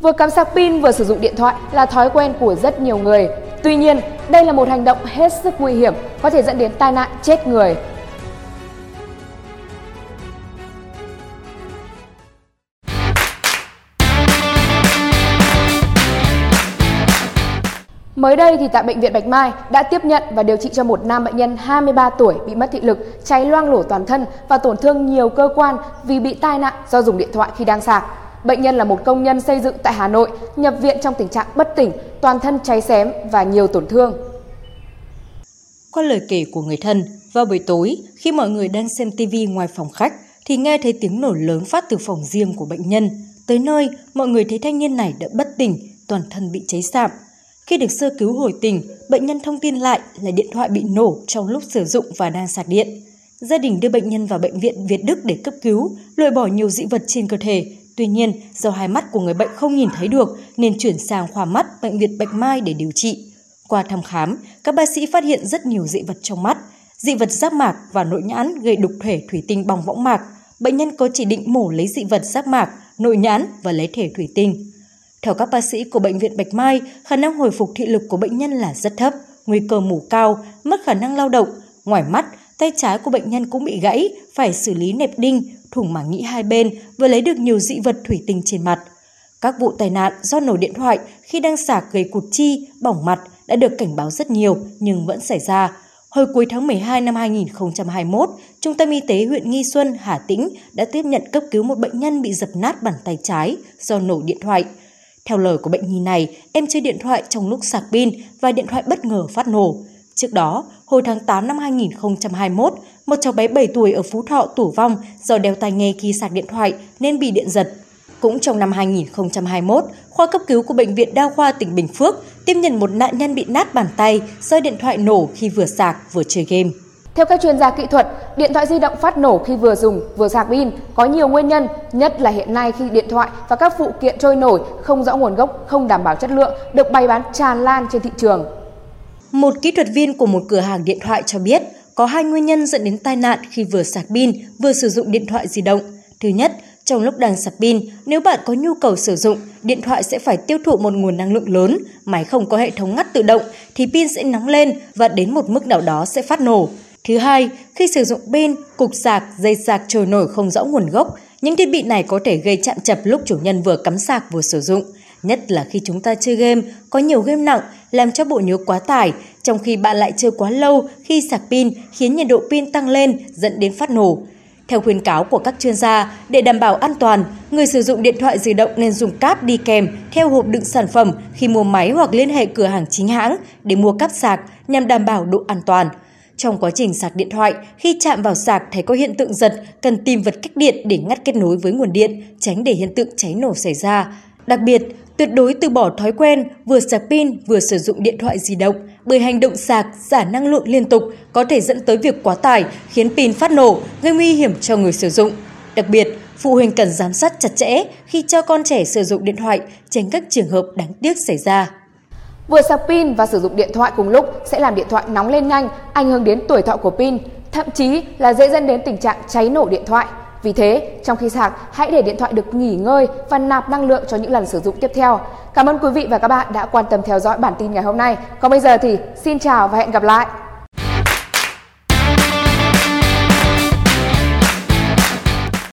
Vừa cắm sạc pin vừa sử dụng điện thoại là thói quen của rất nhiều người. Tuy nhiên, đây là một hành động hết sức nguy hiểm, có thể dẫn đến tai nạn chết người. Mới đây thì tại bệnh viện Bạch Mai đã tiếp nhận và điều trị cho một nam bệnh nhân 23 tuổi bị mất thị lực, cháy loang lổ toàn thân và tổn thương nhiều cơ quan vì bị tai nạn do dùng điện thoại khi đang sạc. Bệnh nhân là một công nhân xây dựng tại Hà Nội, nhập viện trong tình trạng bất tỉnh, toàn thân cháy xém và nhiều tổn thương. Qua lời kể của người thân, vào buổi tối khi mọi người đang xem TV ngoài phòng khách thì nghe thấy tiếng nổ lớn phát từ phòng riêng của bệnh nhân. Tới nơi, mọi người thấy thanh niên này đã bất tỉnh, toàn thân bị cháy sạm. Khi được sơ cứu hồi tỉnh, bệnh nhân thông tin lại là điện thoại bị nổ trong lúc sử dụng và đang sạc điện. Gia đình đưa bệnh nhân vào bệnh viện Việt Đức để cấp cứu, loại bỏ nhiều dị vật trên cơ thể. Tuy nhiên, do hai mắt của người bệnh không nhìn thấy được nên chuyển sang khoa mắt bệnh viện Bạch Mai để điều trị. Qua thăm khám, các bác sĩ phát hiện rất nhiều dị vật trong mắt, dị vật giác mạc và nội nhãn gây đục thể thủy tinh bong võng mạc. Bệnh nhân có chỉ định mổ lấy dị vật giác mạc, nội nhãn và lấy thể thủy tinh. Theo các bác sĩ của Bệnh viện Bạch Mai, khả năng hồi phục thị lực của bệnh nhân là rất thấp, nguy cơ mù cao, mất khả năng lao động. Ngoài mắt, tay trái của bệnh nhân cũng bị gãy, phải xử lý nẹp đinh, thủng màng nhĩ hai bên vừa lấy được nhiều dị vật thủy tinh trên mặt. Các vụ tai nạn do nổ điện thoại khi đang sạc gây cụt chi, bỏng mặt đã được cảnh báo rất nhiều nhưng vẫn xảy ra. Hồi cuối tháng 12 năm 2021, Trung tâm Y tế huyện Nghi Xuân, Hà Tĩnh đã tiếp nhận cấp cứu một bệnh nhân bị dập nát bàn tay trái do nổ điện thoại. Theo lời của bệnh nhi này, em chơi điện thoại trong lúc sạc pin và điện thoại bất ngờ phát nổ. Trước đó, hồi tháng 8 năm 2021, một cháu bé 7 tuổi ở Phú Thọ tử vong do đeo tai nghe khi sạc điện thoại nên bị điện giật. Cũng trong năm 2021, khoa cấp cứu của Bệnh viện Đa khoa tỉnh Bình Phước tiếp nhận một nạn nhân bị nát bàn tay do điện thoại nổ khi vừa sạc vừa chơi game. Theo các chuyên gia kỹ thuật, điện thoại di động phát nổ khi vừa dùng vừa sạc pin có nhiều nguyên nhân, nhất là hiện nay khi điện thoại và các phụ kiện trôi nổi không rõ nguồn gốc, không đảm bảo chất lượng được bày bán tràn lan trên thị trường. Một kỹ thuật viên của một cửa hàng điện thoại cho biết có hai nguyên nhân dẫn đến tai nạn khi vừa sạc pin vừa sử dụng điện thoại di động. Thứ nhất, trong lúc đang sạc pin, nếu bạn có nhu cầu sử dụng, điện thoại sẽ phải tiêu thụ một nguồn năng lượng lớn, máy không có hệ thống ngắt tự động thì pin sẽ nóng lên và đến một mức nào đó sẽ phát nổ. Thứ hai, khi sử dụng pin, cục sạc, dây sạc trôi nổi không rõ nguồn gốc, những thiết bị này có thể gây chạm chập lúc chủ nhân vừa cắm sạc vừa sử dụng. Nhất là khi chúng ta chơi game, có nhiều game nặng làm cho bộ nhớ quá tải, trong khi bạn lại chơi quá lâu khi sạc pin khiến nhiệt độ pin tăng lên dẫn đến phát nổ. Theo khuyến cáo của các chuyên gia, để đảm bảo an toàn, người sử dụng điện thoại di động nên dùng cáp đi kèm theo hộp đựng sản phẩm khi mua máy hoặc liên hệ cửa hàng chính hãng để mua cáp sạc nhằm đảm bảo độ an toàn. Trong quá trình sạc điện thoại, khi chạm vào sạc thấy có hiện tượng giật, cần tìm vật cách điện để ngắt kết nối với nguồn điện, tránh để hiện tượng cháy nổ xảy ra. Đặc biệt, tuyệt đối từ bỏ thói quen vừa sạc pin vừa sử dụng điện thoại di động, bởi hành động sạc giả năng lượng liên tục có thể dẫn tới việc quá tải, khiến pin phát nổ, gây nguy hiểm cho người sử dụng. Đặc biệt, phụ huynh cần giám sát chặt chẽ khi cho con trẻ sử dụng điện thoại, tránh các trường hợp đáng tiếc xảy ra. Vừa sạc pin và sử dụng điện thoại cùng lúc sẽ làm điện thoại nóng lên nhanh, ảnh hưởng đến tuổi thọ của pin, thậm chí là dễ dẫn đến tình trạng cháy nổ điện thoại. Vì thế, trong khi sạc, hãy để điện thoại được nghỉ ngơi và nạp năng lượng cho những lần sử dụng tiếp theo. Cảm ơn quý vị và các bạn đã quan tâm theo dõi bản tin ngày hôm nay. Còn bây giờ thì xin chào và hẹn gặp lại.